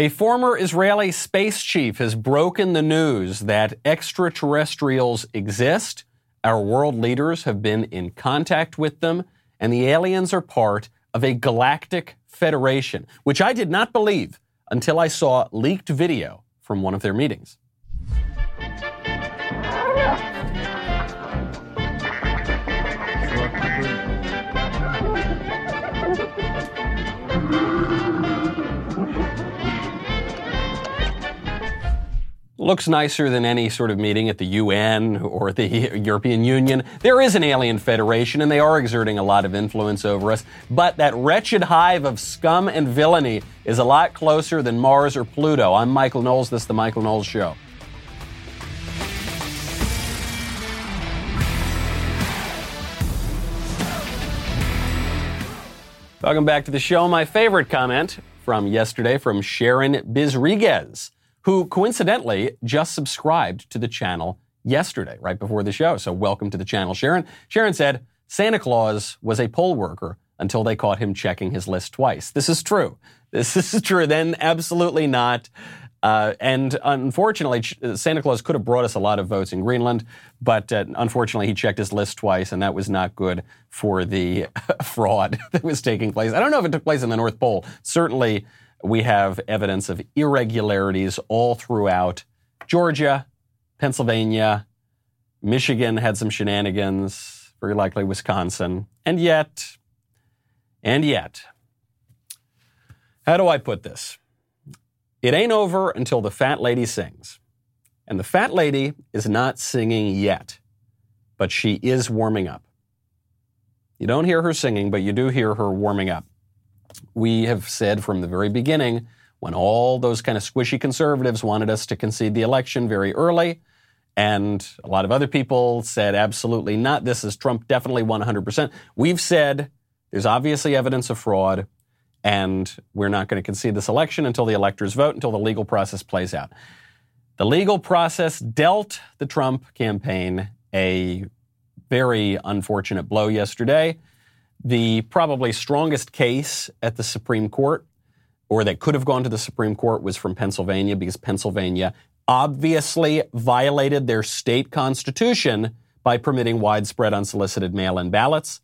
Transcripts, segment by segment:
A former Israeli space chief has broken the news that extraterrestrials exist. Our world leaders have been in contact with them, and the aliens are part of a galactic federation, which I did not believe until I saw leaked video from one of their meetings. Looks nicer than any sort of meeting at the UN or the European Union. There is an alien federation, and they are exerting a lot of influence over us. But that wretched hive of scum and villainy is a lot closer than Mars or Pluto. I'm Michael Knowles. This is The Michael Knowles Show. Welcome back to the show. My favorite comment from yesterday from Sharon Bizriguez who coincidentally just subscribed to the channel yesterday, right before the show. So welcome to the channel, Sharon. Sharon said Santa Claus was a poll worker until they caught him checking his list twice. This is true. This is true. Then absolutely not. Uh, and unfortunately, Santa Claus could have brought us a lot of votes in Greenland, but uh, unfortunately, he checked his list twice, and that was not good for the fraud that was taking place. I don't know if it took place in the North Pole. Certainly, we have evidence of irregularities all throughout Georgia, Pennsylvania, Michigan had some shenanigans, very likely Wisconsin. And yet, and yet, how do I put this? It ain't over until the fat lady sings. And the fat lady is not singing yet, but she is warming up. You don't hear her singing, but you do hear her warming up we have said from the very beginning, when all those kind of squishy conservatives wanted us to concede the election very early, and a lot of other people said absolutely not, this is Trump definitely 100%. We've said there's obviously evidence of fraud, and we're not going to concede this election until the electors vote, until the legal process plays out. The legal process dealt the Trump campaign a very unfortunate blow yesterday. The probably strongest case at the Supreme Court, or that could have gone to the Supreme Court, was from Pennsylvania because Pennsylvania obviously violated their state constitution by permitting widespread unsolicited mail in ballots.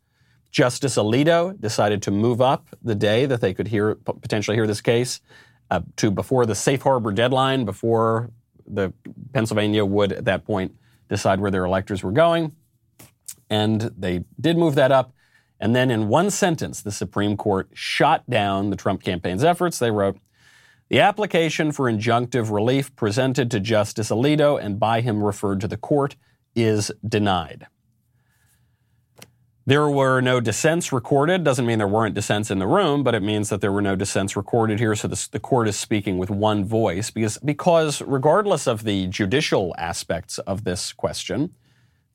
Justice Alito decided to move up the day that they could hear potentially hear this case uh, to before the safe harbor deadline, before the Pennsylvania would at that point decide where their electors were going. And they did move that up. And then in one sentence, the Supreme Court shot down the Trump campaign's efforts. They wrote, the application for injunctive relief presented to Justice Alito and by him referred to the court is denied. There were no dissents recorded. Doesn't mean there weren't dissents in the room, but it means that there were no dissents recorded here. So the, the court is speaking with one voice because, because regardless of the judicial aspects of this question,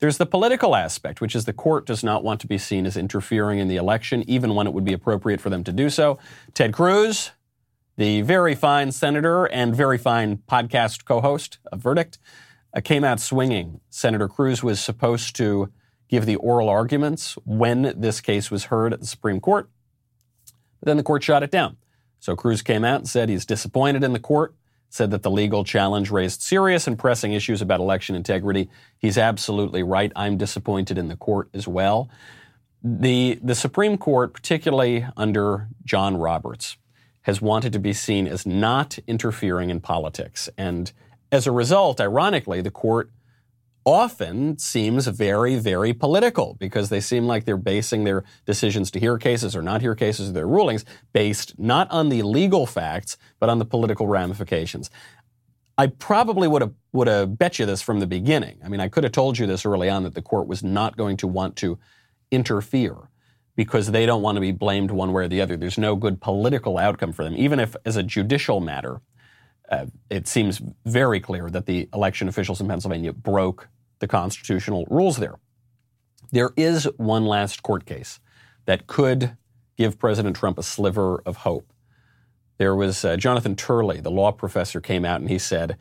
there's the political aspect, which is the court does not want to be seen as interfering in the election, even when it would be appropriate for them to do so. Ted Cruz, the very fine senator and very fine podcast co host of Verdict, uh, came out swinging. Senator Cruz was supposed to give the oral arguments when this case was heard at the Supreme Court, but then the court shot it down. So Cruz came out and said he's disappointed in the court said that the legal challenge raised serious and pressing issues about election integrity. He's absolutely right. I'm disappointed in the court as well. The, the Supreme Court, particularly under John Roberts, has wanted to be seen as not interfering in politics. And as a result, ironically, the court often seems very, very political because they seem like they're basing their decisions to hear cases or not hear cases or their rulings based not on the legal facts, but on the political ramifications. I probably would have would have bet you this from the beginning. I mean, I could have told you this early on that the court was not going to want to interfere because they don't want to be blamed one way or the other. There's no good political outcome for them, even if as a judicial matter uh, it seems very clear that the election officials in Pennsylvania broke the constitutional rules there. There is one last court case that could give President Trump a sliver of hope. There was uh, Jonathan Turley, the law professor, came out and he said,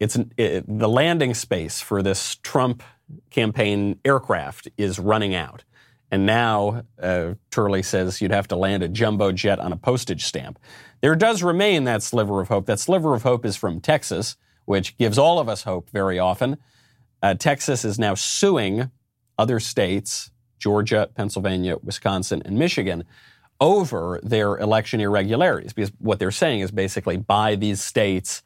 it's it, the landing space for this Trump campaign aircraft is running out. And now uh, Turley says you'd have to land a jumbo jet on a postage stamp. There does remain that sliver of hope. That sliver of hope is from Texas, which gives all of us hope very often. Uh, Texas is now suing other states, Georgia, Pennsylvania, Wisconsin, and Michigan, over their election irregularities. Because what they're saying is basically by these states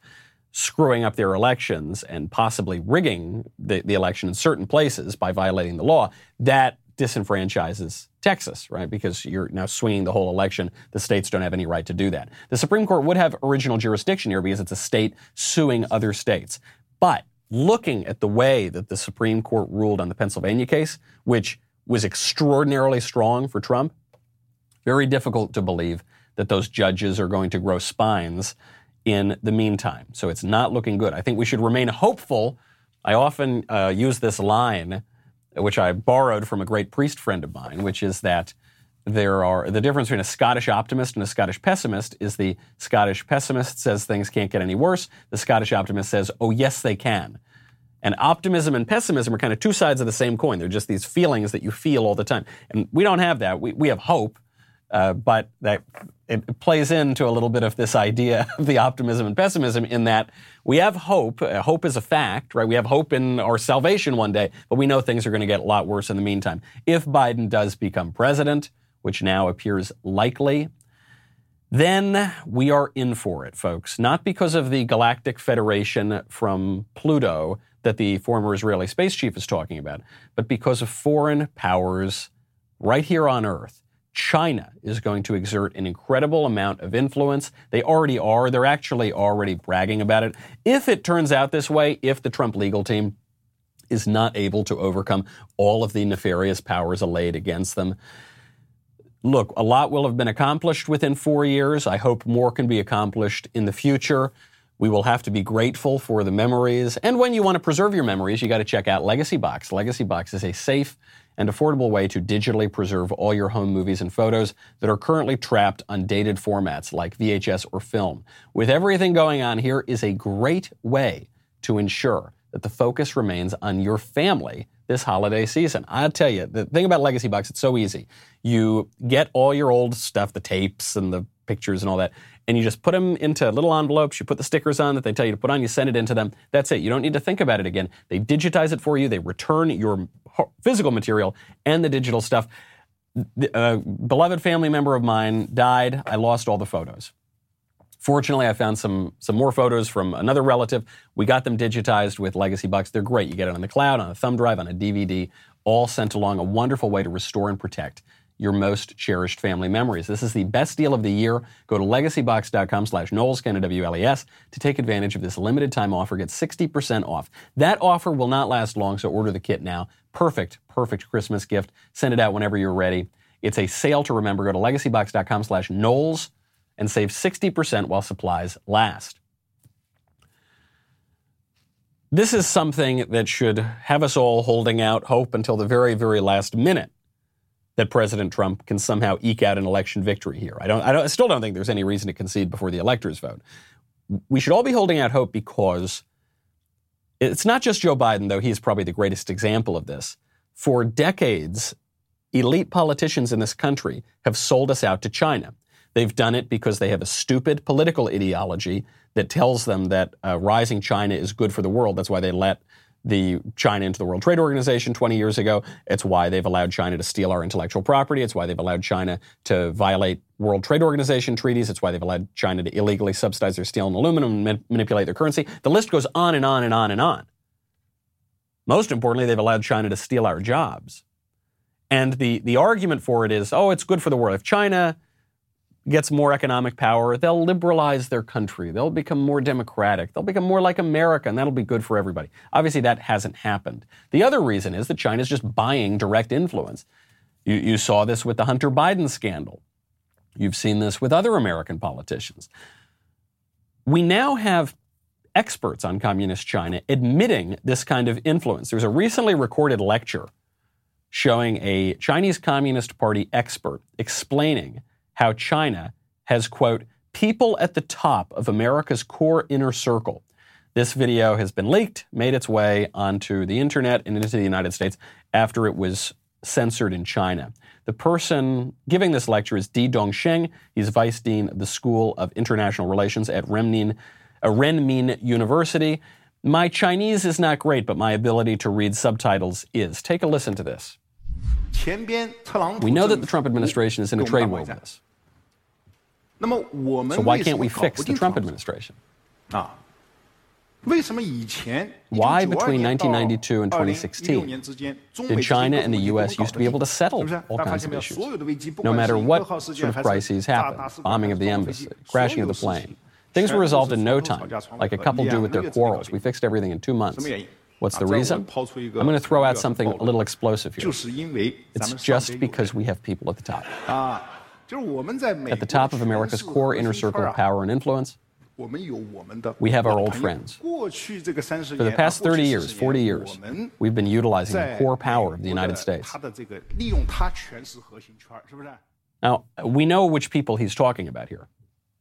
screwing up their elections and possibly rigging the, the election in certain places by violating the law, that disenfranchises Texas, right? Because you're now swinging the whole election. The states don't have any right to do that. The Supreme Court would have original jurisdiction here because it's a state suing other states. But looking at the way that the Supreme Court ruled on the Pennsylvania case, which was extraordinarily strong for Trump, very difficult to believe that those judges are going to grow spines in the meantime. So it's not looking good. I think we should remain hopeful. I often uh, use this line, which I borrowed from a great priest friend of mine, which is that there are the difference between a Scottish optimist and a Scottish pessimist is the Scottish pessimist says things can't get any worse. The Scottish optimist says, oh, yes, they can. And optimism and pessimism are kind of two sides of the same coin. They're just these feelings that you feel all the time. And we don't have that. We, we have hope, uh, but that it plays into a little bit of this idea of the optimism and pessimism in that we have hope. Uh, hope is a fact, right? We have hope in our salvation one day, but we know things are going to get a lot worse in the meantime. If Biden does become president, which now appears likely, then we are in for it, folks. Not because of the Galactic Federation from Pluto that the former Israeli space chief is talking about, but because of foreign powers right here on Earth. China is going to exert an incredible amount of influence. They already are. They're actually already bragging about it. If it turns out this way, if the Trump legal team is not able to overcome all of the nefarious powers allayed against them, look, a lot will have been accomplished within four years. I hope more can be accomplished in the future. We will have to be grateful for the memories. And when you want to preserve your memories, you got to check out Legacy Box. Legacy Box is a safe and affordable way to digitally preserve all your home movies and photos that are currently trapped on dated formats like VHS or film. With everything going on here is a great way to ensure that the focus remains on your family this holiday season. I tell you, the thing about Legacy Box, it's so easy. You get all your old stuff, the tapes and the pictures and all that, and you just put them into little envelopes. You put the stickers on that they tell you to put on. You send it into them. That's it. You don't need to think about it again. They digitize it for you. They return your physical material and the digital stuff. A uh, beloved family member of mine died. I lost all the photos. Fortunately, I found some some more photos from another relative. We got them digitized with Legacy Box. They're great. You get it on the cloud, on a thumb drive, on a DVD, all sent along. A wonderful way to restore and protect your most cherished family memories. This is the best deal of the year. Go to legacybox.com slash Knowles, K-N-O-W-L-E-S, to take advantage of this limited time offer. Get 60% off. That offer will not last long, so order the kit now. Perfect, perfect Christmas gift. Send it out whenever you're ready. It's a sale to remember. Go to legacybox.com slash Knowles and save 60% while supplies last. This is something that should have us all holding out hope until the very, very last minute that President Trump can somehow eke out an election victory here. I don't, I, don't, I still don't think there's any reason to concede before the electors vote. We should all be holding out hope because it's not just Joe Biden, though he's probably the greatest example of this. For decades, elite politicians in this country have sold us out to China. They've done it because they have a stupid political ideology that tells them that uh, rising China is good for the world. That's why they let the China into the World Trade Organization 20 years ago. It's why they've allowed China to steal our intellectual property. It's why they've allowed China to violate World Trade Organization treaties. It's why they've allowed China to illegally subsidize their steel and aluminum and manipulate their currency. The list goes on and on and on and on. Most importantly, they've allowed China to steal our jobs. And the, the argument for it is, oh, it's good for the world. If China gets more economic power, they'll liberalize their country. They'll become more democratic. They'll become more like America, and that'll be good for everybody. Obviously, that hasn't happened. The other reason is that China's just buying direct influence. You, you saw this with the Hunter Biden scandal. You've seen this with other American politicians. We now have experts on communist China admitting this kind of influence. There's a recently recorded lecture showing a Chinese Communist Party expert explaining how China has, quote, people at the top of America's core inner circle. This video has been leaked, made its way onto the internet and into the United States after it was censored in China. The person giving this lecture is Di Dongsheng. He's vice dean of the School of International Relations at Renmin, uh, Renmin University. My Chinese is not great, but my ability to read subtitles is. Take a listen to this. We know that the Trump administration is in a trade war with us. So why can't we fix the Trump administration? Why between 1992 and 2016 did China and the U.S. used to be able to settle all kinds of issues, no matter what sort of crises happened, bombing of the embassy, crashing of the plane? Things were resolved in no time, like a couple do with their quarrels. We fixed everything in two months. What's the reason? I'm going to throw out something a little explosive here. It's just because we have people at the top. At the top of America's core inner circle of power and influence, we have our old friends. For the past 30 years, 40 years, we've been utilizing the core power of the United States. Now, we know which people he's talking about here.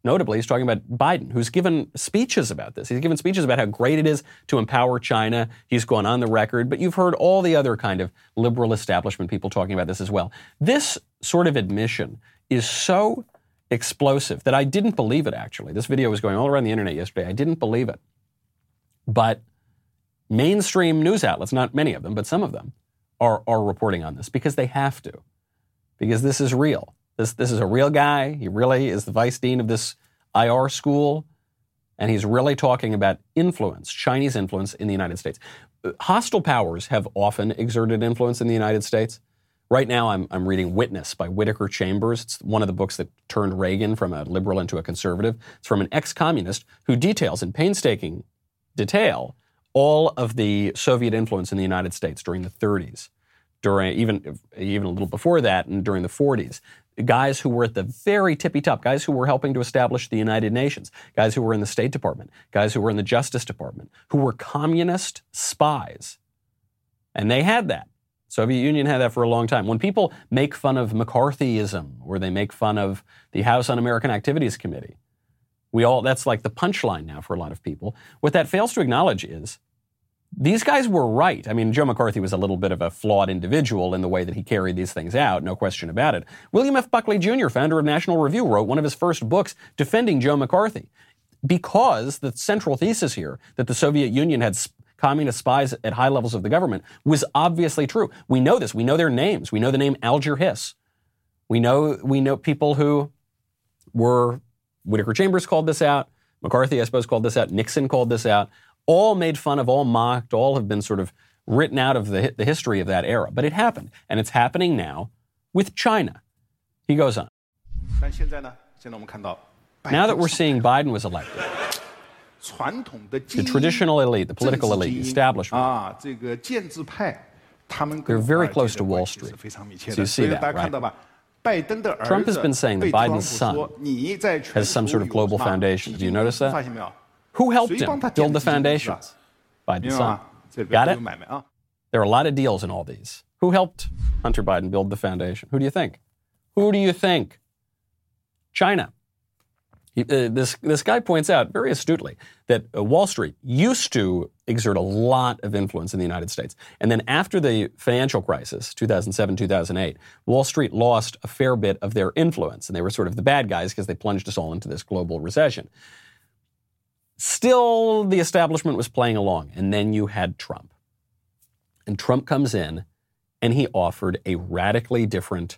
Notably, he's talking about Biden, who's given speeches about this. He's given speeches about how great it is to empower China. He's gone on the record, but you've heard all the other kind of liberal establishment people talking about this as well. This sort of admission is so explosive that I didn't believe it actually. This video was going all around the internet yesterday. I didn't believe it. But mainstream news outlets, not many of them, but some of them, are, are reporting on this because they have to. Because this is real. This, this is a real guy. He really is the vice dean of this IR school. And he's really talking about influence, Chinese influence in the United States. Hostile powers have often exerted influence in the United States. Right now, I'm, I'm reading Witness by Whittaker Chambers. It's one of the books that turned Reagan from a liberal into a conservative. It's from an ex communist who details in painstaking detail all of the Soviet influence in the United States during the 30s, during even, even a little before that, and during the 40s. Guys who were at the very tippy top, guys who were helping to establish the United Nations, guys who were in the State Department, guys who were in the Justice Department, who were communist spies. And they had that. Soviet Union had that for a long time. When people make fun of McCarthyism or they make fun of the House Un-American Activities Committee, we all that's like the punchline now for a lot of people. What that fails to acknowledge is these guys were right. I mean, Joe McCarthy was a little bit of a flawed individual in the way that he carried these things out, no question about it. William F. Buckley Jr., founder of National Review, wrote one of his first books defending Joe McCarthy because the central thesis here that the Soviet Union had communist spies at high levels of the government was obviously true. We know this. We know their names. We know the name Alger Hiss. We know, we know people who were, Whittaker Chambers called this out. McCarthy, I suppose, called this out. Nixon called this out. All made fun of, all mocked, all have been sort of written out of the, the history of that era. But it happened. And it's happening now with China. He goes on. Now that we're seeing Biden was elected, the traditional elite, the political elite, establishment, they're very close to Wall Street. So you see that, right? Trump has been saying that Biden's son has some sort of global foundation. Do you notice that? Who helped him build the foundations? Biden's son. Got it? There are a lot of deals in all these. Who helped Hunter Biden build the foundation? Who do you think? Who do you think? China. He, uh, this, this guy points out very astutely that uh, Wall Street used to exert a lot of influence in the United States. And then after the financial crisis, 2007, 2008, Wall Street lost a fair bit of their influence. And they were sort of the bad guys because they plunged us all into this global recession. Still, the establishment was playing along. And then you had Trump. And Trump comes in and he offered a radically different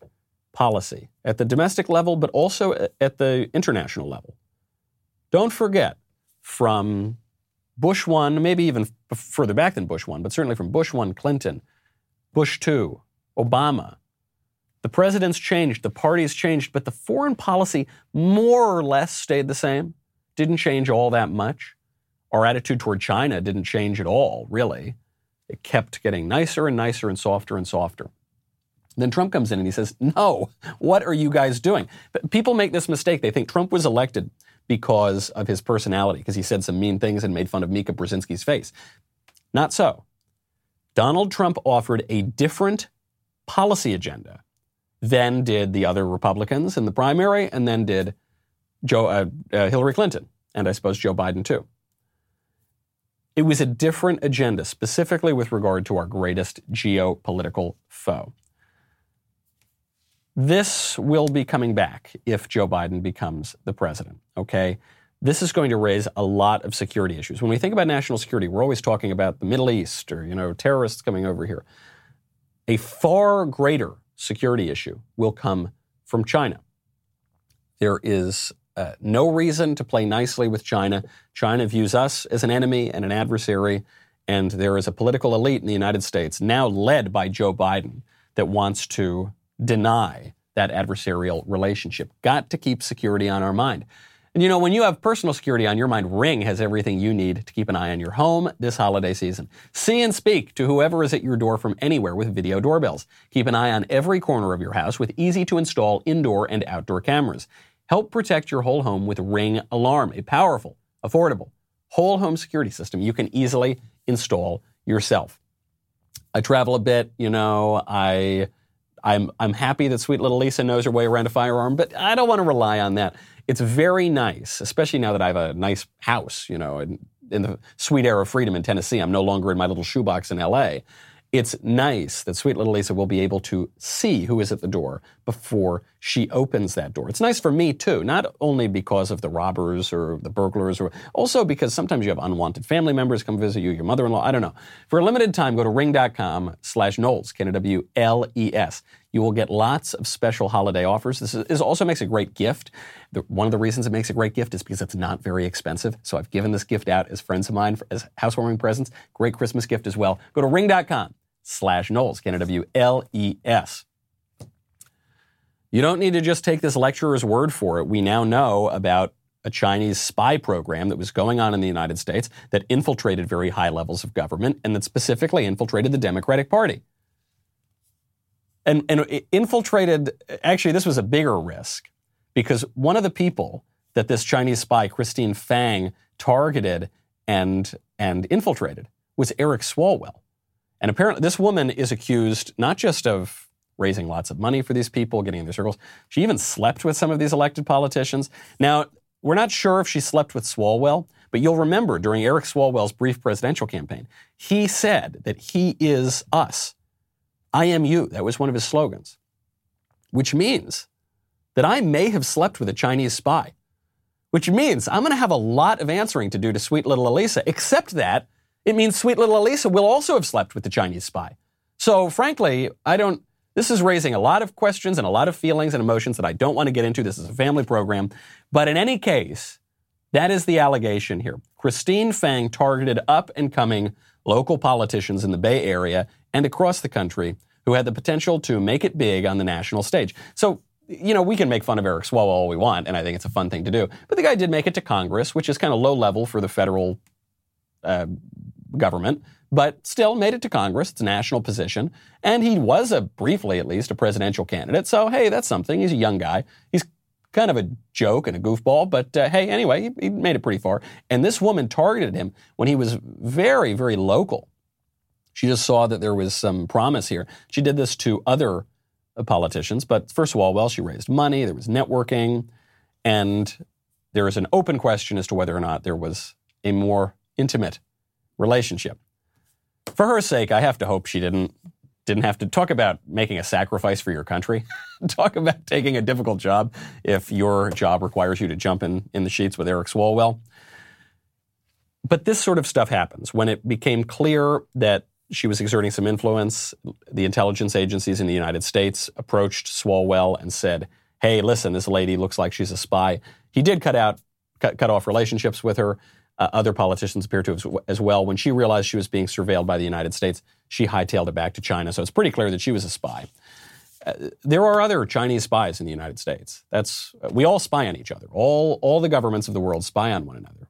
policy at the domestic level, but also at the international level. Don't forget, from Bush 1, maybe even further back than Bush 1, but certainly from Bush 1, Clinton, Bush 2, Obama, the presidents changed, the parties changed, but the foreign policy more or less stayed the same, didn't change all that much. Our attitude toward China didn't change at all, really. It kept getting nicer and nicer and softer and softer. Then Trump comes in and he says, No, what are you guys doing? But people make this mistake. They think Trump was elected because of his personality, because he said some mean things and made fun of Mika Brzezinski's face. Not so. Donald Trump offered a different policy agenda than did the other Republicans in the primary, and then did Joe, uh, uh, Hillary Clinton, and I suppose Joe Biden too. It was a different agenda, specifically with regard to our greatest geopolitical foe. This will be coming back if Joe Biden becomes the president, okay? This is going to raise a lot of security issues. When we think about national security, we're always talking about the Middle East or, you know, terrorists coming over here. A far greater security issue will come from China. There is uh, no reason to play nicely with China. China views us as an enemy and an adversary, and there is a political elite in the United States, now led by Joe Biden, that wants to deny that adversarial relationship. Got to keep security on our mind. And you know, when you have personal security on your mind, Ring has everything you need to keep an eye on your home this holiday season. See and speak to whoever is at your door from anywhere with video doorbells. Keep an eye on every corner of your house with easy to install indoor and outdoor cameras. Help protect your whole home with Ring Alarm, a powerful, affordable, whole home security system you can easily install yourself. I travel a bit, you know, I I'm I'm happy that sweet little Lisa knows her way around a firearm, but I don't want to rely on that. It's very nice, especially now that I have a nice house, you know, in, in the sweet air of freedom in Tennessee. I'm no longer in my little shoebox in LA it's nice that sweet little Lisa will be able to see who is at the door before she opens that door. It's nice for me too, not only because of the robbers or the burglars, or also because sometimes you have unwanted family members come visit you, your mother-in-law. I don't know. For a limited time, go to ring.com/slash Knowles. You will get lots of special holiday offers. This, is, this also makes a great gift. The, one of the reasons it makes a great gift is because it's not very expensive. So I've given this gift out as friends of mine for, as housewarming presents. Great Christmas gift as well. Go to ring.com slash Knowles, K-N-W-L-E-S. You don't need to just take this lecturer's word for it. We now know about a Chinese spy program that was going on in the United States that infiltrated very high levels of government and that specifically infiltrated the Democratic Party. And, and infiltrated, actually, this was a bigger risk because one of the people that this Chinese spy, Christine Fang, targeted and, and infiltrated was Eric Swalwell. And apparently, this woman is accused not just of raising lots of money for these people, getting in their circles, she even slept with some of these elected politicians. Now, we're not sure if she slept with Swalwell, but you'll remember during Eric Swalwell's brief presidential campaign, he said that he is us. I am you. That was one of his slogans, which means that I may have slept with a Chinese spy, which means I'm going to have a lot of answering to do to sweet little Alisa, except that it means sweet little Alisa will also have slept with the Chinese spy. So, frankly, I don't. This is raising a lot of questions and a lot of feelings and emotions that I don't want to get into. This is a family program. But in any case, that is the allegation here. Christine Fang targeted up and coming local politicians in the Bay Area and across the country who had the potential to make it big on the national stage. So, you know, we can make fun of Eric Swalwell all we want, and I think it's a fun thing to do. But the guy did make it to Congress, which is kind of low level for the federal uh, government, but still made it to Congress. It's a national position. And he was a briefly, at least, a presidential candidate. So, hey, that's something. He's a young guy. He's kind of a joke and a goofball, but uh, hey, anyway, he, he made it pretty far. And this woman targeted him when he was very, very local. She just saw that there was some promise here. She did this to other uh, politicians, but first of all, well, she raised money, there was networking, and there is an open question as to whether or not there was a more intimate relationship. For her sake, I have to hope she didn't didn't have to talk about making a sacrifice for your country. talk about taking a difficult job if your job requires you to jump in in the sheets with Eric Swalwell. But this sort of stuff happens when it became clear that she was exerting some influence. The intelligence agencies in the United States approached Swalwell and said, "Hey, listen, this lady looks like she's a spy." He did cut out cut, cut off relationships with her. Uh, other politicians appear to have as well. When she realized she was being surveilled by the United States, she hightailed it back to China. So it's pretty clear that she was a spy. Uh, there are other Chinese spies in the United States. That's uh, we all spy on each other. All all the governments of the world spy on one another.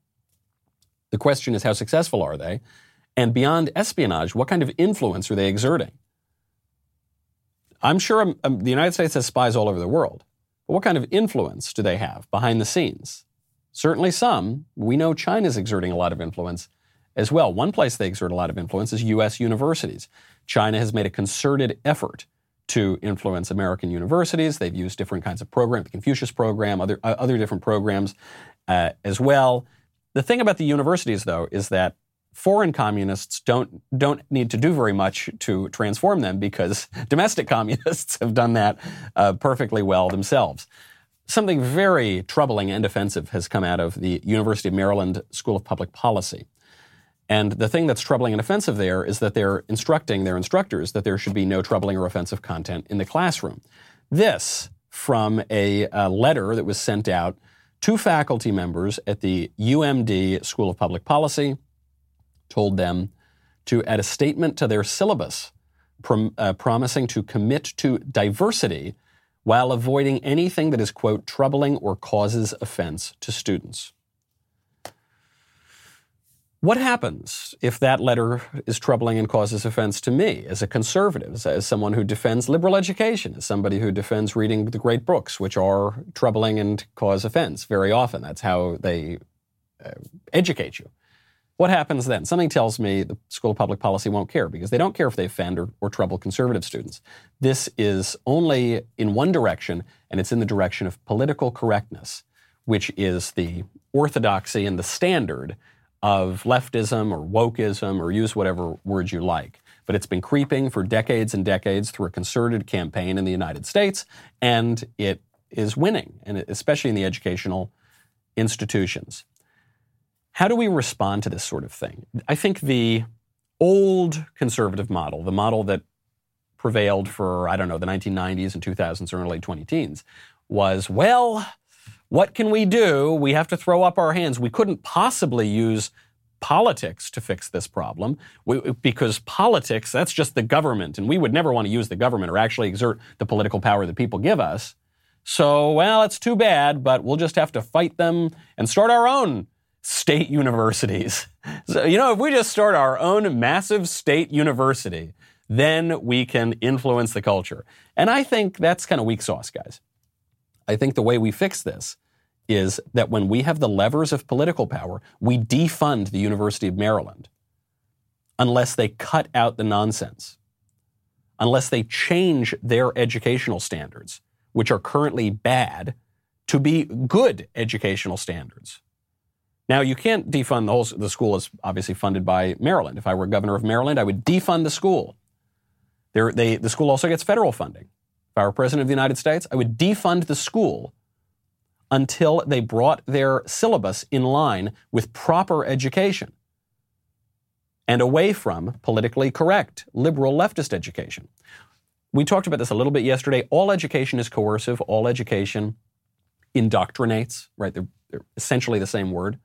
The question is how successful are they? And beyond espionage, what kind of influence are they exerting? I'm sure um, um the United States has spies all over the world. But what kind of influence do they have behind the scenes? Certainly some. We know China's exerting a lot of influence as well. One place they exert a lot of influence is U.S. universities. China has made a concerted effort to influence American universities. They've used different kinds of programs, the Confucius program, other, uh, other different programs uh, as well. The thing about the universities, though, is that foreign communists don't don't need to do very much to transform them because domestic communists have done that uh, perfectly well themselves. Something very troubling and offensive has come out of the University of Maryland School of Public Policy. And the thing that's troubling and offensive there is that they're instructing their instructors that there should be no troubling or offensive content in the classroom. This from a, a letter that was sent out to faculty members at the UMD School of Public Policy, told them to add a statement to their syllabus prom, uh, promising to commit to diversity while avoiding anything that is, quote, troubling or causes offense to students. What happens if that letter is troubling and causes offense to me as a conservative, as someone who defends liberal education, as somebody who defends reading the great books, which are troubling and cause offense very often? That's how they uh, educate you. What happens then? Something tells me the School of Public Policy won't care because they don't care if they offend or, or trouble conservative students. This is only in one direction, and it's in the direction of political correctness, which is the orthodoxy and the standard of leftism or wokeism or use whatever word you like. But it's been creeping for decades and decades through a concerted campaign in the United States, and it is winning, and especially in the educational institutions. How do we respond to this sort of thing? I think the old conservative model, the model that prevailed for, I don't know, the 1990s and 2000s or early 20 teens, was well, what can we do? We have to throw up our hands. We couldn't possibly use politics to fix this problem we, because politics, that's just the government, and we would never want to use the government or actually exert the political power that people give us. So, well, it's too bad, but we'll just have to fight them and start our own state universities. So, you know, if we just start our own massive state university, then we can influence the culture. And I think that's kind of weak sauce, guys. I think the way we fix this is that when we have the levers of political power, we defund the University of Maryland unless they cut out the nonsense, unless they change their educational standards, which are currently bad, to be good educational standards. Now, you can't defund the whole, the school is obviously funded by Maryland. If I were governor of Maryland, I would defund the school. There, they, the school also gets federal funding. If I were president of the United States, I would defund the school until they brought their syllabus in line with proper education and away from politically correct liberal leftist education. We talked about this a little bit yesterday. All education is coercive. All education indoctrinates, right? They're, they're essentially the same word.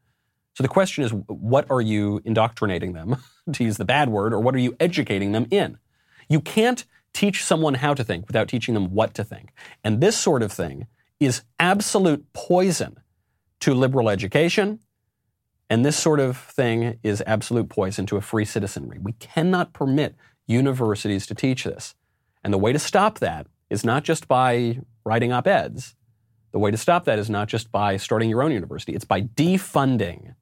So the question is, what are you indoctrinating them, to use the bad word, or what are you educating them in? You can't teach someone how to think without teaching them what to think. And this sort of thing is absolute poison to liberal education. And this sort of thing is absolute poison to a free citizenry. We cannot permit universities to teach this. And the way to stop that is not just by writing op eds. The way to stop that is not just by starting your own university, it's by defunding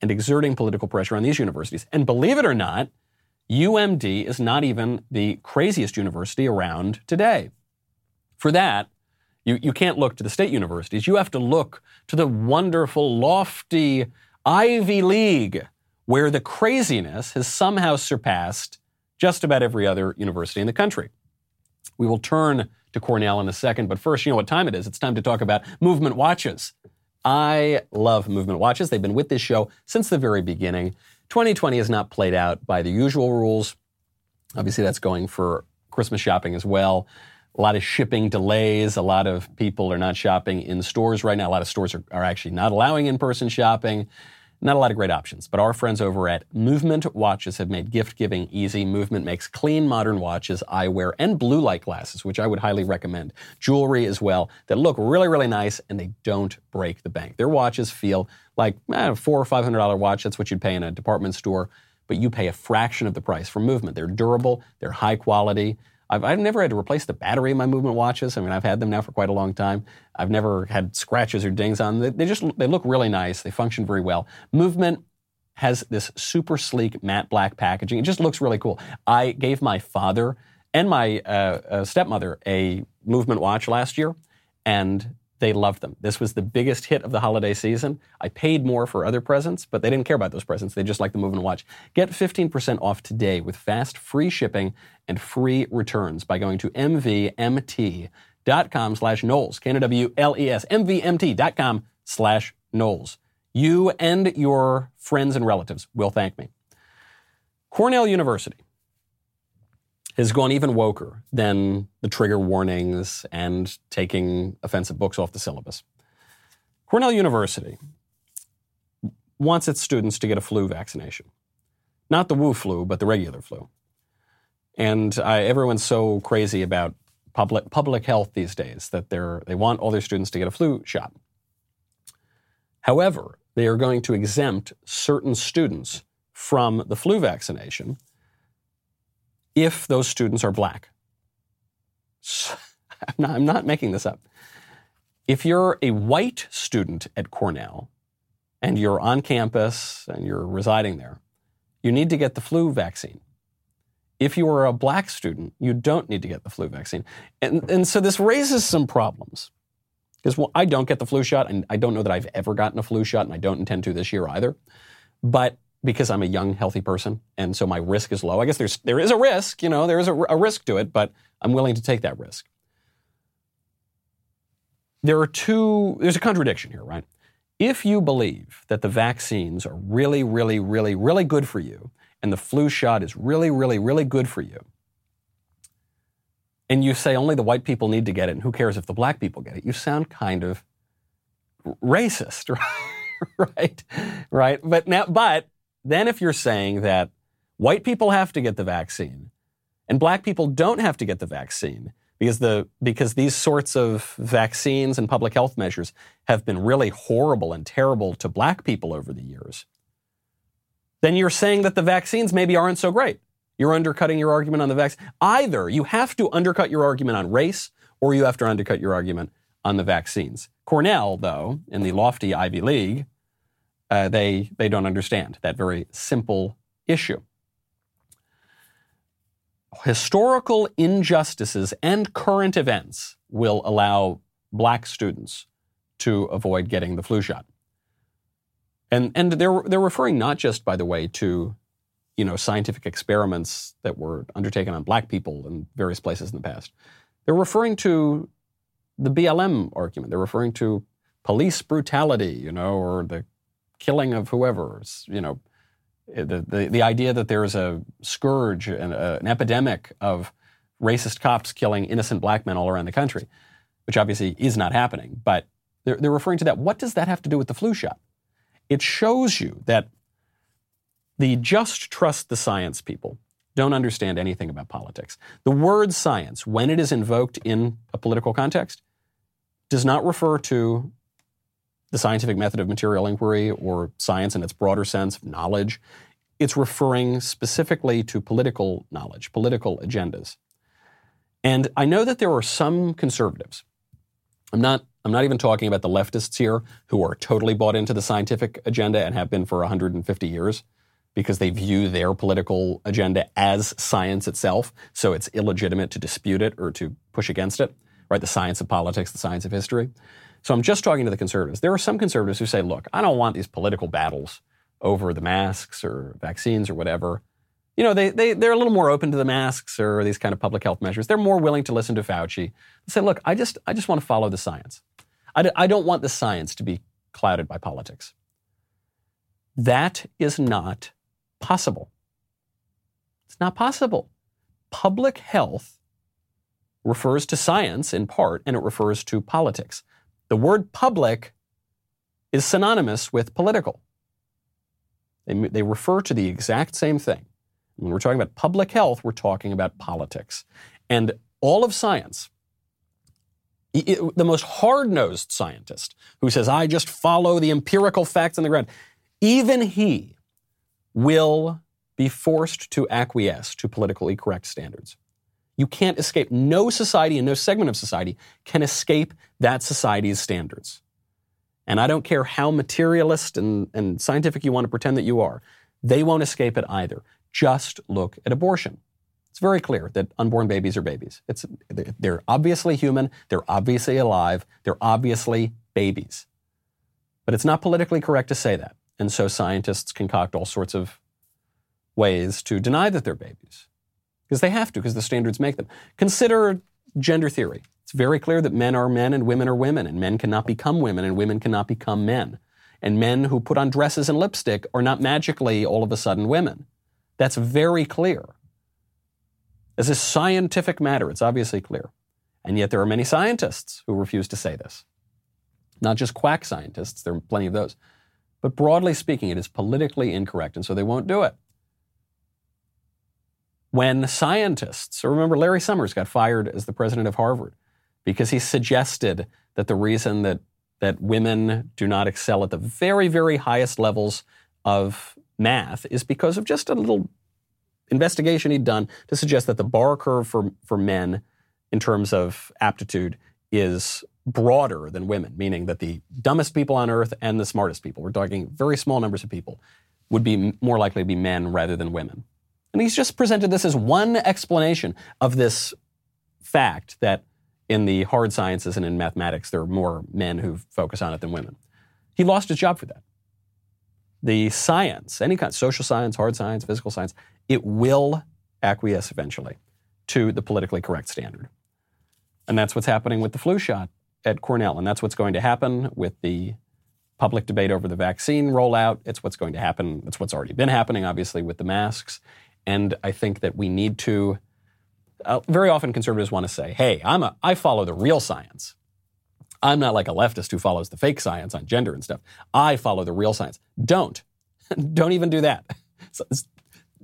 and exerting political pressure on these universities. And believe it or not, UMD is not even the craziest university around today. For that, you, you can't look to the state universities. You have to look to the wonderful, lofty Ivy League, where the craziness has somehow surpassed just about every other university in the country. We will turn to Cornell in a second, but first, you know what time it is. It's time to talk about movement watches. I love movement watches. They've been with this show since the very beginning. 2020 has not played out by the usual rules. Obviously, that's going for Christmas shopping as well. A lot of shipping delays. A lot of people are not shopping in stores right now. A lot of stores are, are actually not allowing in person shopping. Not a lot of great options, but our friends over at Movement Watches have made gift giving easy. Movement makes clean, modern watches, eyewear, and blue light glasses, which I would highly recommend. Jewelry as well that look really, really nice and they don't break the bank. Their watches feel like eh, four or five hundred dollar watch. That's what you'd pay in a department store, but you pay a fraction of the price for Movement. They're durable, they're high quality. I've, I've never had to replace the battery in my movement watches. I mean, I've had them now for quite a long time. I've never had scratches or dings on them. They, just they look really nice. They function very well. Movement has this super sleek matte black packaging. It just looks really cool. I gave my father and my uh, uh, stepmother a movement watch last year, and They loved them. This was the biggest hit of the holiday season. I paid more for other presents, but they didn't care about those presents. They just liked the movement watch. Get 15% off today with fast, free shipping and free returns by going to mvmt.com slash Knowles, K-N-W-L-E-S, mvmt.com slash Knowles. You and your friends and relatives will thank me. Cornell University has gone even woker than the trigger warnings and taking offensive books off the syllabus. Cornell University wants its students to get a flu vaccination. Not the Wu flu, but the regular flu. And I, everyone's so crazy about public, public health these days that they're, they want all their students to get a flu shot. However, they are going to exempt certain students from the flu vaccination if those students are black. So, I'm, not, I'm not making this up. If you're a white student at Cornell and you're on campus and you're residing there, you need to get the flu vaccine. If you are a black student, you don't need to get the flu vaccine. And, and so this raises some problems. Because well, I don't get the flu shot, and I don't know that I've ever gotten a flu shot, and I don't intend to this year either. But because I'm a young, healthy person, and so my risk is low. I guess there's there is a risk, you know, there is a, a risk to it, but I'm willing to take that risk. There are two. There's a contradiction here, right? If you believe that the vaccines are really, really, really, really good for you, and the flu shot is really, really, really good for you, and you say only the white people need to get it, and who cares if the black people get it, you sound kind of racist, right? right? Right? But now, but then, if you're saying that white people have to get the vaccine and black people don't have to get the vaccine because, the, because these sorts of vaccines and public health measures have been really horrible and terrible to black people over the years, then you're saying that the vaccines maybe aren't so great. You're undercutting your argument on the vaccine. Either you have to undercut your argument on race or you have to undercut your argument on the vaccines. Cornell, though, in the lofty Ivy League, uh, they, they don't understand that very simple issue. Historical injustices and current events will allow black students to avoid getting the flu shot. And, and they're, they're referring not just, by the way, to you know, scientific experiments that were undertaken on black people in various places in the past. They're referring to the BLM argument. They're referring to police brutality, you know, or the killing of whoever, you know, the, the, the idea that there's a scourge, and uh, an epidemic of racist cops killing innocent black men all around the country, which obviously is not happening. But they're, they're referring to that. What does that have to do with the flu shot? It shows you that the just trust the science people don't understand anything about politics. The word science, when it is invoked in a political context, does not refer to the scientific method of material inquiry or science in its broader sense, of knowledge. It's referring specifically to political knowledge, political agendas. And I know that there are some conservatives. I'm not, I'm not even talking about the leftists here who are totally bought into the scientific agenda and have been for 150 years because they view their political agenda as science itself. So it's illegitimate to dispute it or to push against it, right? The science of politics, the science of history. So I'm just talking to the conservatives. There are some conservatives who say, look, I don't want these political battles over the masks or vaccines or whatever. You know, they, they, they're a little more open to the masks or these kind of public health measures. They're more willing to listen to Fauci and say, look, I just, I just want to follow the science. I d- I don't want the science to be clouded by politics. That is not possible. It's not possible. Public health refers to science in part, and it refers to politics. The word public is synonymous with political. They, they refer to the exact same thing. When we're talking about public health, we're talking about politics. And all of science, it, the most hard nosed scientist who says, I just follow the empirical facts on the ground, even he will be forced to acquiesce to politically correct standards. You can't escape. No society and no segment of society can escape that society's standards. And I don't care how materialist and, and scientific you want to pretend that you are, they won't escape it either. Just look at abortion. It's very clear that unborn babies are babies. It's, they're obviously human, they're obviously alive, they're obviously babies. But it's not politically correct to say that. And so scientists concoct all sorts of ways to deny that they're babies. Because they have to, because the standards make them. Consider gender theory. It's very clear that men are men and women are women, and men cannot become women and women cannot become men. And men who put on dresses and lipstick are not magically all of a sudden women. That's very clear. As a scientific matter, it's obviously clear. And yet there are many scientists who refuse to say this. Not just quack scientists, there are plenty of those. But broadly speaking, it is politically incorrect, and so they won't do it. When scientists, remember Larry Summers got fired as the president of Harvard because he suggested that the reason that, that women do not excel at the very, very highest levels of math is because of just a little investigation he'd done to suggest that the bell curve for, for men in terms of aptitude is broader than women, meaning that the dumbest people on earth and the smartest people, we're talking very small numbers of people, would be more likely to be men rather than women. And he's just presented this as one explanation of this fact that in the hard sciences and in mathematics, there are more men who focus on it than women. He lost his job for that. The science, any kind, social science, hard science, physical science, it will acquiesce eventually to the politically correct standard. And that's what's happening with the flu shot at Cornell. And that's what's going to happen with the public debate over the vaccine rollout. It's what's going to happen. It's what's already been happening, obviously, with the masks. And I think that we need to. Uh, very often, conservatives want to say, "Hey, I'm a, I follow the real science. I'm not like a leftist who follows the fake science on gender and stuff. I follow the real science." Don't, don't even do that.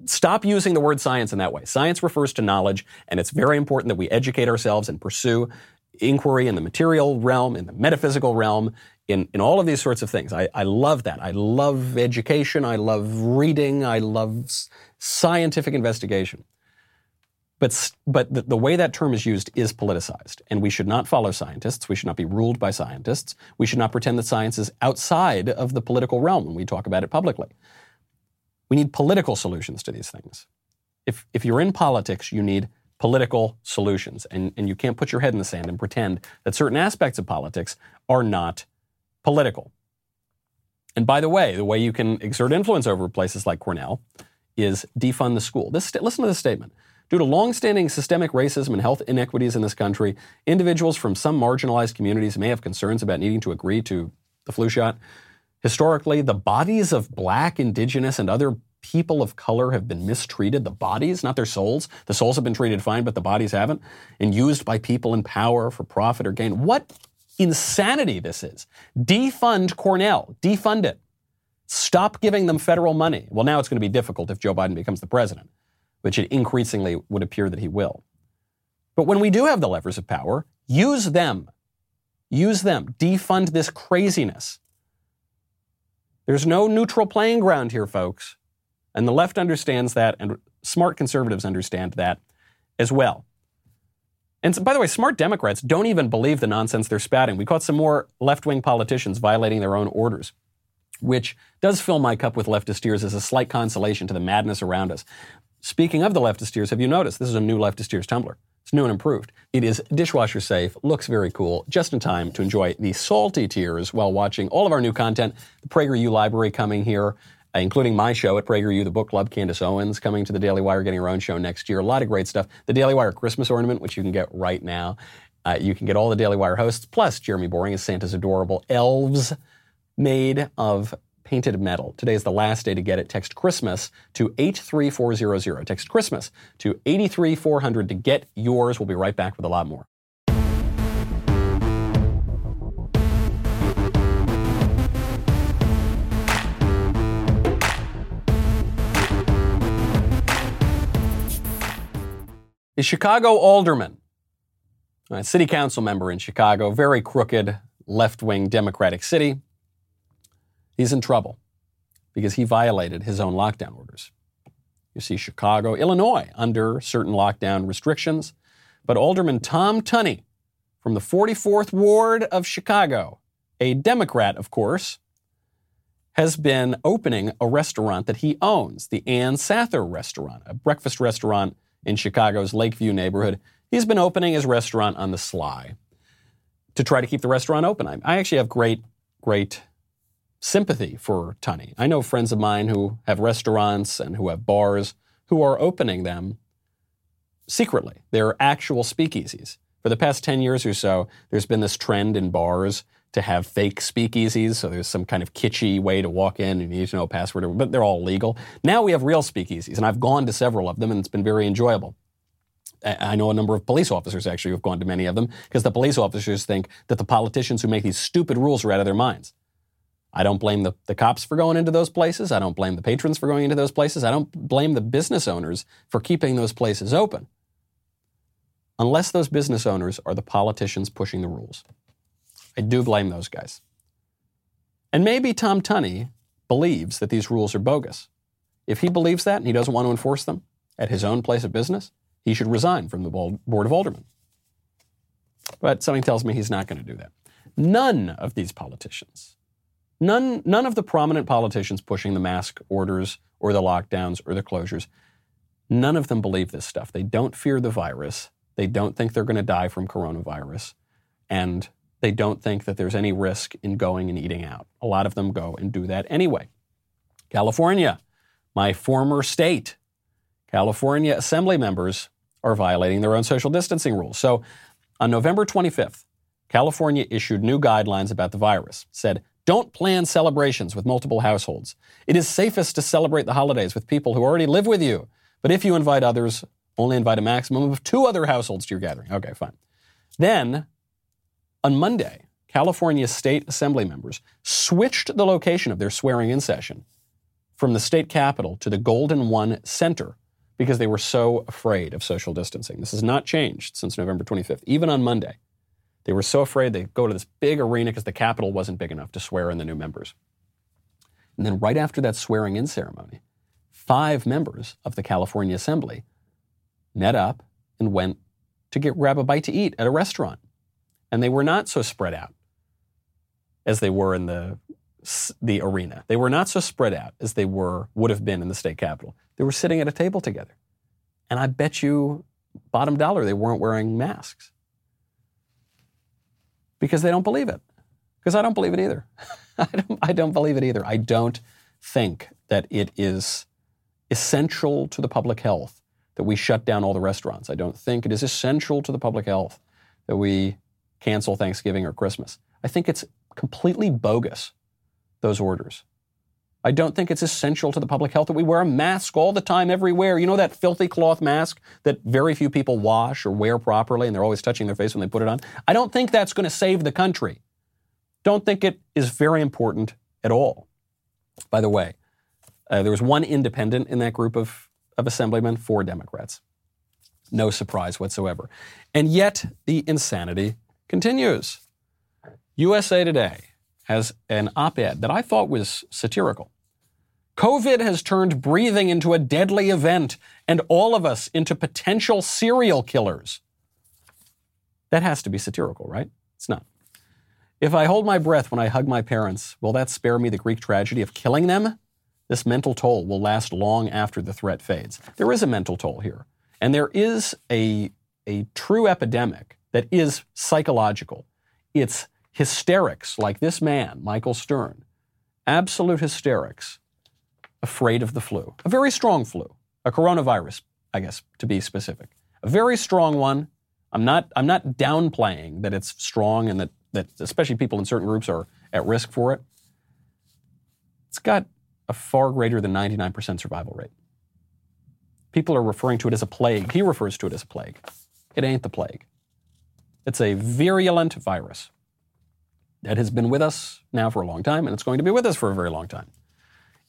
Stop using the word science in that way. Science refers to knowledge, and it's very important that we educate ourselves and pursue inquiry in the material realm, in the metaphysical realm, in, in all of these sorts of things. I, I love that. I love education. I love reading. I love scientific investigation. But, but the, the, way that term is used is politicized, and we should not follow scientists. We should not be ruled by scientists. We should not pretend that science is outside of the political realm when we talk about it publicly. We need political solutions to these things. If, if you're in politics, you need political solutions, and, and you can't put your head in the sand and pretend that certain aspects of politics are not political. And by the way, the way you can exert influence over places like Cornell is defund the school. This, listen to this statement. Due to longstanding systemic racism and health inequities in this country, individuals from some marginalized communities may have concerns about needing to agree to the flu shot. Historically, the bodies of black, indigenous, and other people of color have been mistreated. The bodies, not their souls. The souls have been treated fine, but the bodies haven't. And used by people in power for profit or gain. What insanity this is. Defund Cornell. Defund it. Stop giving them federal money. Well, now it's going to be difficult if Joe Biden becomes the president, which it increasingly would appear that he will. But when we do have the levers of power, use them. Use them. Defund this craziness. There's no neutral playing ground here, folks. And the left understands that, and smart conservatives understand that as well. And by the way, smart Democrats don't even believe the nonsense they're spouting. We caught some more left wing politicians violating their own orders, which does fill my cup with leftist tears as a slight consolation to the madness around us. Speaking of the leftist tears, have you noticed this is a new leftist tears tumbler? It's new and improved. It is dishwasher safe, looks very cool, just in time to enjoy the salty tears while watching all of our new content. The PragerU library coming here, uh, including my show at PragerU, the book club, Candace Owens coming to the Daily Wire, getting her own show next year. A lot of great stuff. The Daily Wire Christmas ornament, which you can get right now. Uh, you can get all the Daily Wire hosts, plus Jeremy Boring as Santa's adorable elves made of painted metal. Today is the last day to get it. Text Christmas to 83400. Text Christmas to 83400 to get yours. We'll be right back with a lot more. A Chicago alderman, a city council member in Chicago, very crooked left wing Democratic city, He's in trouble because he violated his own lockdown orders. You see, Chicago, Illinois, under certain lockdown restrictions. But Alderman Tom Tunney from the 44th Ward of Chicago, a Democrat, of course, has been opening a restaurant that he owns, the Ann Sather restaurant, a breakfast restaurant in Chicago's Lakeview neighborhood. He's been opening his restaurant on the sly to try to keep the restaurant open. I, I actually have great, great sympathy for Tunney. I know friends of mine who have restaurants and who have bars who are opening them secretly. They're actual speakeasies. For the past 10 years or so, there's been this trend in bars to have fake speakeasies. So there's some kind of kitschy way to walk in and you need to know a password, but they're all legal. Now we have real speakeasies, and I've gone to several of them, and it's been very enjoyable. I know a number of police officers actually who've gone to many of them because the police officers think that the politicians who make these stupid rules are out of their minds. I don't blame the, the cops for going into those places. I don't blame the patrons for going into those places. I don't blame the business owners for keeping those places open. Unless those business owners are the politicians pushing the rules. I do blame those guys. And maybe Tom Tunney believes that these rules are bogus. If he believes that and he doesn't want to enforce them at his own place of business, he should resign from the Board of Aldermen. But something tells me he's not going to do that. None of these politicians, none, none of the prominent politicians pushing the mask orders or the lockdowns or the closures, none of them believe this stuff. They don't fear the virus. They don't think they're going to die from coronavirus. And they don't think that there's any risk in going and eating out. A lot of them go and do that anyway. California, my former state, California assembly members are violating their own social distancing rules. So on November 25th, California issued new guidelines about the virus. Said, don't plan celebrations with multiple households. It is safest to celebrate the holidays with people who already live with you. But if you invite others, only invite a maximum of two other households to your gathering. Okay, fine. Then, on Monday, California state assembly members switched the location of their swearing in session from the state capitol to the Golden One Center because they were so afraid of social distancing. This has not changed since November 25th, even on Monday. They were so afraid they'd go to this big arena because the Capitol wasn't big enough to swear in the new members. And then, right after that swearing in ceremony, five members of the California Assembly met up and went to get grab a bite to eat at a restaurant. And they were not so spread out as they were in the the arena. They were not so spread out as they were would have been in the state capitol. They were sitting at a table together. And I bet you bottom dollar they weren't wearing masks. Because they don't believe it. Because I don't believe it either. I, don't, I don't believe it either. I don't think that it is essential to the public health that we shut down all the restaurants. I don't think it is essential to the public health that we cancel Thanksgiving or Christmas. I think it's completely bogus, those orders. I don't think it's essential to the public health that we wear a mask all the time, everywhere. You know that filthy cloth mask that very few people wash or wear properly and they're always touching their face when they put it on? I don't think that's going to save the country. Don't think it is very important at all. By the way, uh, there was one independent in that group of of assemblymen, four Democrats. No surprise whatsoever. And yet the insanity continues. USA Today has an op ed that I thought was satirical. COVID has turned breathing into a deadly event and all of us into potential serial killers. That has to be satirical, right? It's not. If I hold my breath when I hug my parents, will that spare me the Greek tragedy of killing them? This mental toll will last long after the threat fades. There is a mental toll here. And there is a, a true epidemic that is psychological. It's hysterics like this man, Michael Stern, absolute hysterics, afraid of the flu, a very strong flu, a coronavirus, I guess, to be specific. A very strong one. I'm not, I'm not downplaying that it's strong and that, that especially people in certain groups are at risk for it. It's got a far greater than 99% survival rate. People are referring to it as a plague. He refers to it as a plague. It ain't the plague. It's a virulent virus that has been with us now for a long time, and it's going to be with us for a very long time.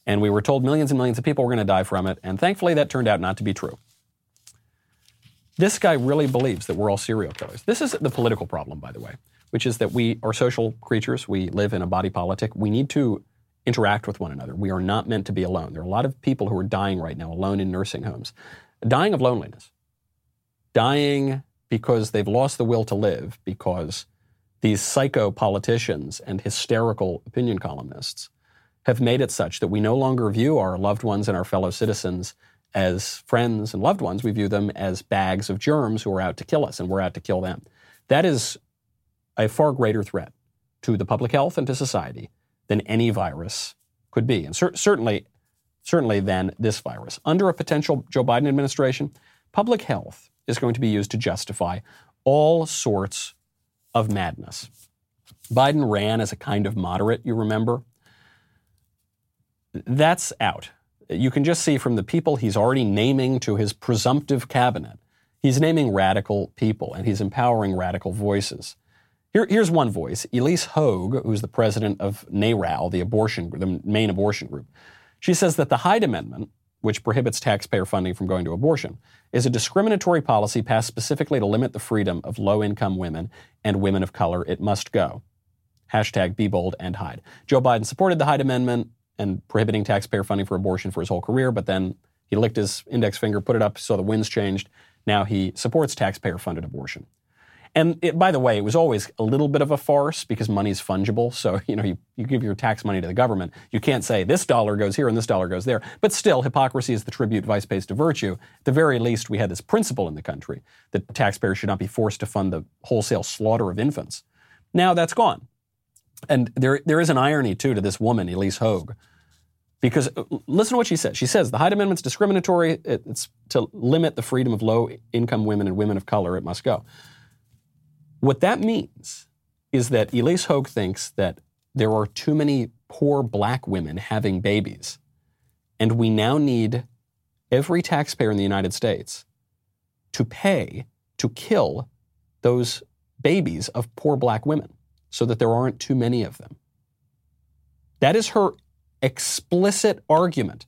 And we were told millions and millions of people were going to die from it, and thankfully that turned out not to be true. This guy really believes that we're all serial killers. This is the political problem, by the way, which is that we are social creatures. We live in a body politic. We need to interact with one another. We are not meant to be alone. There are a lot of people who are dying right now alone in nursing homes, dying of loneliness, dying because they've lost the will to live because these psycho politicians and hysterical opinion columnists have made it such that we no longer view our loved ones and our fellow citizens as friends and loved ones. We view them as bags of germs who are out to kill us, and we're out to kill them. That is a far greater threat to the public health and to society than any virus could be, and cer- certainly, certainly than this virus. Under a potential Joe Biden administration, public health is going to be used to justify all sorts of madness. Biden ran as a kind of moderate, you remember. That's out. You can just see from the people he's already naming to his presumptive cabinet, he's naming radical people and he's empowering radical voices. Here, here's one voice, Ilyse Hogue, who's the president of NARAL, the abortion, the main abortion group. She says that the Hyde Amendment, which prohibits taxpayer funding from going to abortion, is a discriminatory policy passed specifically to limit the freedom of low income women and women of color. It must go. Hashtag be bold and Hyde. Joe Biden supported the Hyde Amendment and prohibiting taxpayer funding for abortion for his whole career, but then he licked his index finger, put it up, saw the winds changed. Now he supports taxpayer funded abortion. And it, by the way, it was always a little bit of a farce because money's fungible. So, you know, you, you give your tax money to the government. You can't say this dollar goes here and this dollar goes there. But still, hypocrisy is the tribute vice pays to virtue. At the very least, we had this principle in the country that taxpayers should not be forced to fund the wholesale slaughter of infants. Now that's gone. And there, there is an irony, too, to this woman, Ilyse Hogue, because uh, listen to what she says. She says the Hyde Amendment's discriminatory. It's to limit the freedom of low income women and women of color. It must go. What that means is that Ilyse Hogue thinks that there are too many poor black women having babies. And we now need every taxpayer in the United States to pay to kill those babies of poor black women so that there aren't too many of them. That is her explicit argument.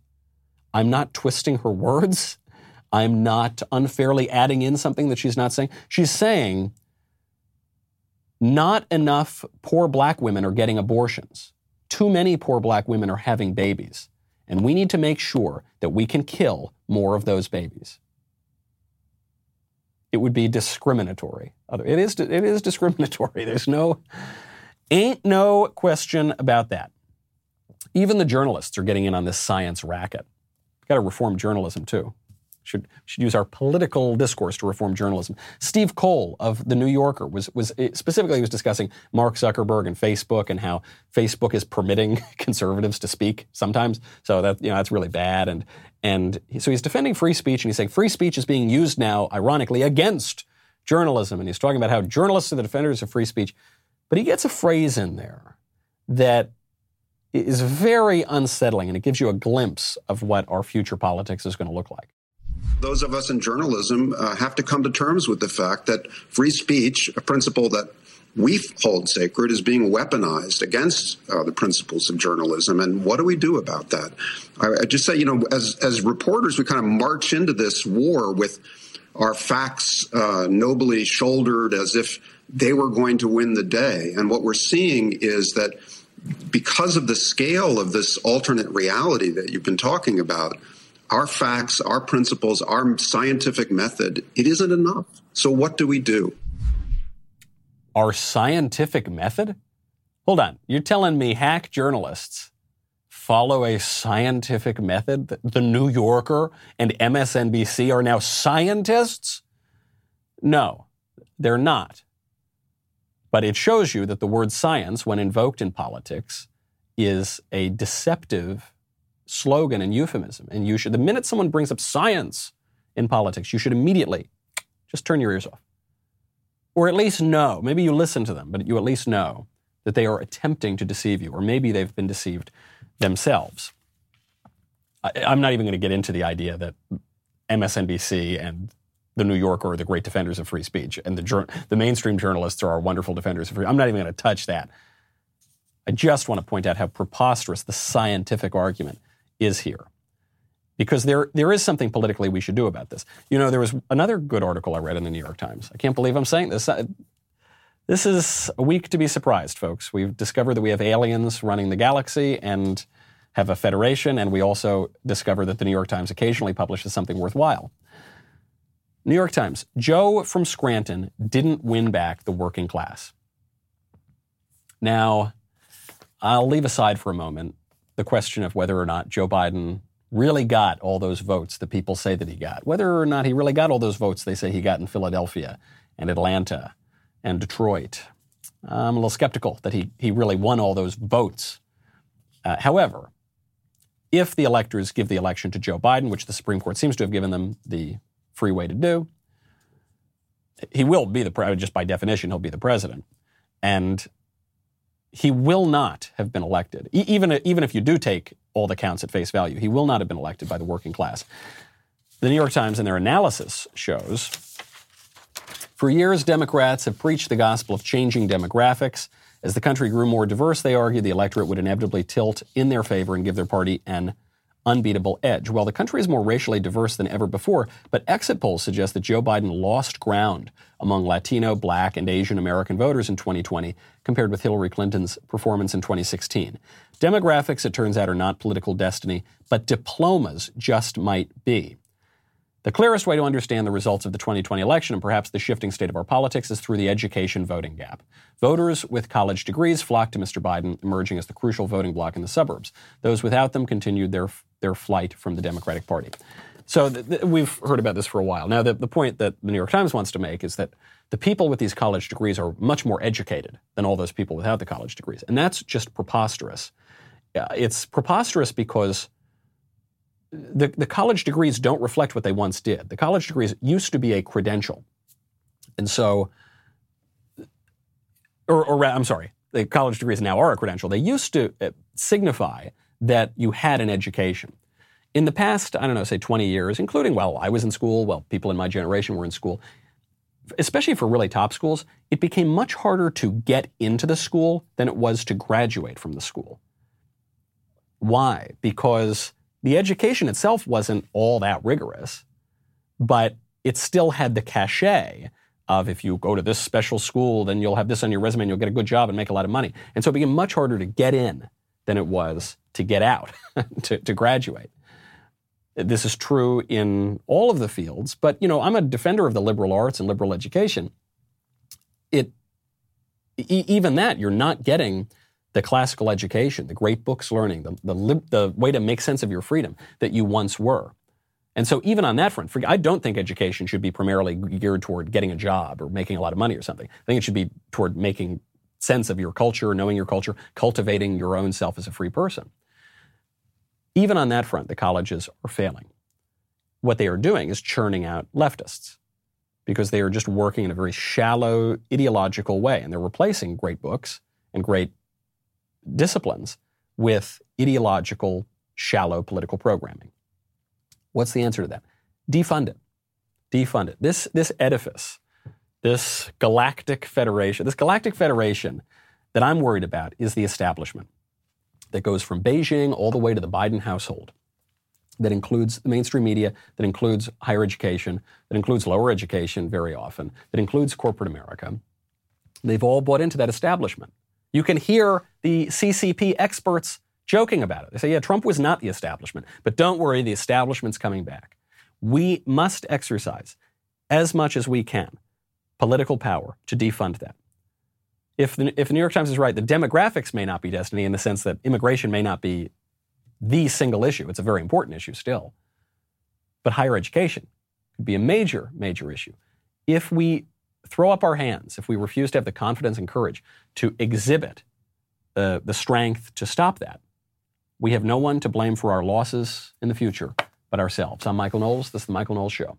I'm not twisting her words. I'm not unfairly adding in something that she's not saying. She's saying not enough poor black women are getting abortions. Too many poor black women are having babies. And we need to make sure that we can kill more of those babies. It would be discriminatory. It is, it is discriminatory. There's no, ain't no question about that. Even the journalists are getting in on this science racket. Got to reform journalism too should should use our political discourse to reform journalism. Steve Coll of the New Yorker was was eh, specifically was discussing Mark Zuckerberg and Facebook and how Facebook is permitting conservatives to speak sometimes. So that you know that's really bad and and so he's defending free speech and he's saying free speech is being used now ironically against journalism and he's talking about how journalists are the defenders of free speech. But he gets a phrase in there that is very unsettling and it gives you a glimpse of what our future politics is going to look like those of us in journalism uh, have to come to terms with the fact that free speech, a principle that we hold sacred, is being weaponized against uh, the principles of journalism. And what do we do about that? I, I just say, you know, as as reporters, we kind of march into this war with our facts uh, nobly shouldered as if they were going to win the day. And what we're seeing is that because of the scale of this alternate reality that you've been talking about, our facts, our principles, our scientific method, it isn't enough. So what do we do? Our scientific method? Hold on. You're telling me hack journalists follow a scientific method? The New Yorker and MSNBC are now scientists? No, they're not. But it shows you that the word science, when invoked in politics, is a deceptive slogan and euphemism. And you should, the minute someone brings up science in politics, you should immediately just turn your ears off. Or at least know, maybe you listen to them, but you at least know that they are attempting to deceive you, or maybe they've been deceived themselves. I, am not even going to get into the idea that MSNBC and the New Yorker are the great defenders of free speech, and the, the mainstream journalists are our wonderful defenders of free. I'm not even going to touch that. I just want to point out how preposterous the scientific argument is here. Because there, there is something politically we should do about this. You know, there was another good article I read in the New York Times. I can't believe I'm saying this. This is a week to be surprised, folks. We've discovered that we have aliens running the galaxy and have a federation, and we also discover that the New York Times occasionally publishes something worthwhile. New York Times Joe from Scranton didn't win back the working class. Now, I'll leave aside for a moment the question of whether or not Joe Biden really got all those votes that people say that he got. Whether or not he really got all those votes they say he got in Philadelphia and Atlanta and Detroit, I'm a little skeptical that he, he really won all those votes. Uh, however, if the electors give the election to Joe Biden, which the Supreme Court seems to have given them the free way to do, he will be the president. Just by definition, he'll be the president, and he will not have been elected. E- even even if you do take all the counts at face value, he will not have been elected by the working class. The New York Times, in their analysis, shows for years Democrats have preached the gospel of changing demographics. As the country grew more diverse, they argued the electorate would inevitably tilt in their favor and give their party an unbeatable edge. Well, the country is more racially diverse than ever before, but exit polls suggest that Joe Biden lost ground among Latino, Black, and Asian American voters in 2020 compared with Hillary Clinton's performance in 2016. Demographics, it turns out, are not political destiny, but diplomas just might be. The clearest way to understand the results of the 2020 election and perhaps the shifting state of our politics is through the education voting gap. Voters with college degrees flocked to Mr. Biden, emerging as the crucial voting bloc in the suburbs. Those without them continued their, their flight from the Democratic Party. So th- th- we've heard about this for a while. Now, the, the point that the New York Times wants to make is that the people with these college degrees are much more educated than all those people without the college degrees. And that's just preposterous. Uh, it's preposterous because the, the college degrees don't reflect what they once did. The college degrees used to be a credential. And so, or, or I'm sorry, the college degrees now are a credential. They used to uh, signify that you had an education. In the past, I don't know, say 20 years, including while I was in school, well, people in my generation were in school, especially for really top schools, it became much harder to get into the school than it was to graduate from the school. Why? Because the education itself wasn't all that rigorous, but it still had the cachet of if you go to this special school, then you'll have this on your resume and you'll get a good job and make a lot of money. And so it became much harder to get in than it was to get out, to, to graduate. This is true in all of the fields, but you know, I'm a defender of the liberal arts and liberal education. It e- even that you're not getting the classical education, the great books learning, the, the, the way to make sense of your freedom that you once were. And so, even on that front, I don't think education should be primarily geared toward getting a job or making a lot of money or something. I think it should be toward making sense of your culture, knowing your culture, cultivating your own self as a free person. Even on that front, the colleges are failing. What they are doing is churning out leftists because they are just working in a very shallow, ideological way. And they're replacing great books and great disciplines with ideological, shallow political programming. What's the answer to that? Defund it. Defund it. This, this edifice, this galactic federation, this galactic federation that I'm worried about is the establishment that goes from Beijing all the way to the Biden household, that includes the mainstream media, that includes higher education, that includes lower education very often, that includes corporate America. They've all bought into that establishment. You can hear the CCP experts joking about it. They say, yeah, Trump was not the establishment, but don't worry, the establishment's coming back. We must exercise as much as we can political power to defund that. If the, if the New York Times is right, the demographics may not be destiny in the sense that immigration may not be the single issue. It's a very important issue still. But higher education could be a major, major issue. If we throw up our hands if we refuse to have the confidence and courage to exhibit the, the strength to stop that. We have no one to blame for our losses in the future but ourselves. I'm Michael Knowles. This is The Michael Knowles Show.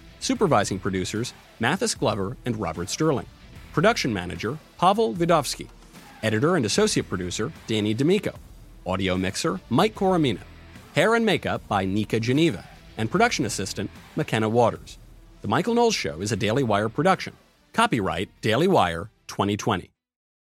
Supervising producers Mathis Glover and Robert Sterling. Production manager Pavel Vidovsky. Editor and associate producer Danny D'Amico. Audio mixer Mike Coromina. Hair and makeup by Nika Geneva, and production assistant McKenna Waters. The Michael Knowles Show is a Daily Wire production. Copyright Daily Wire 2020.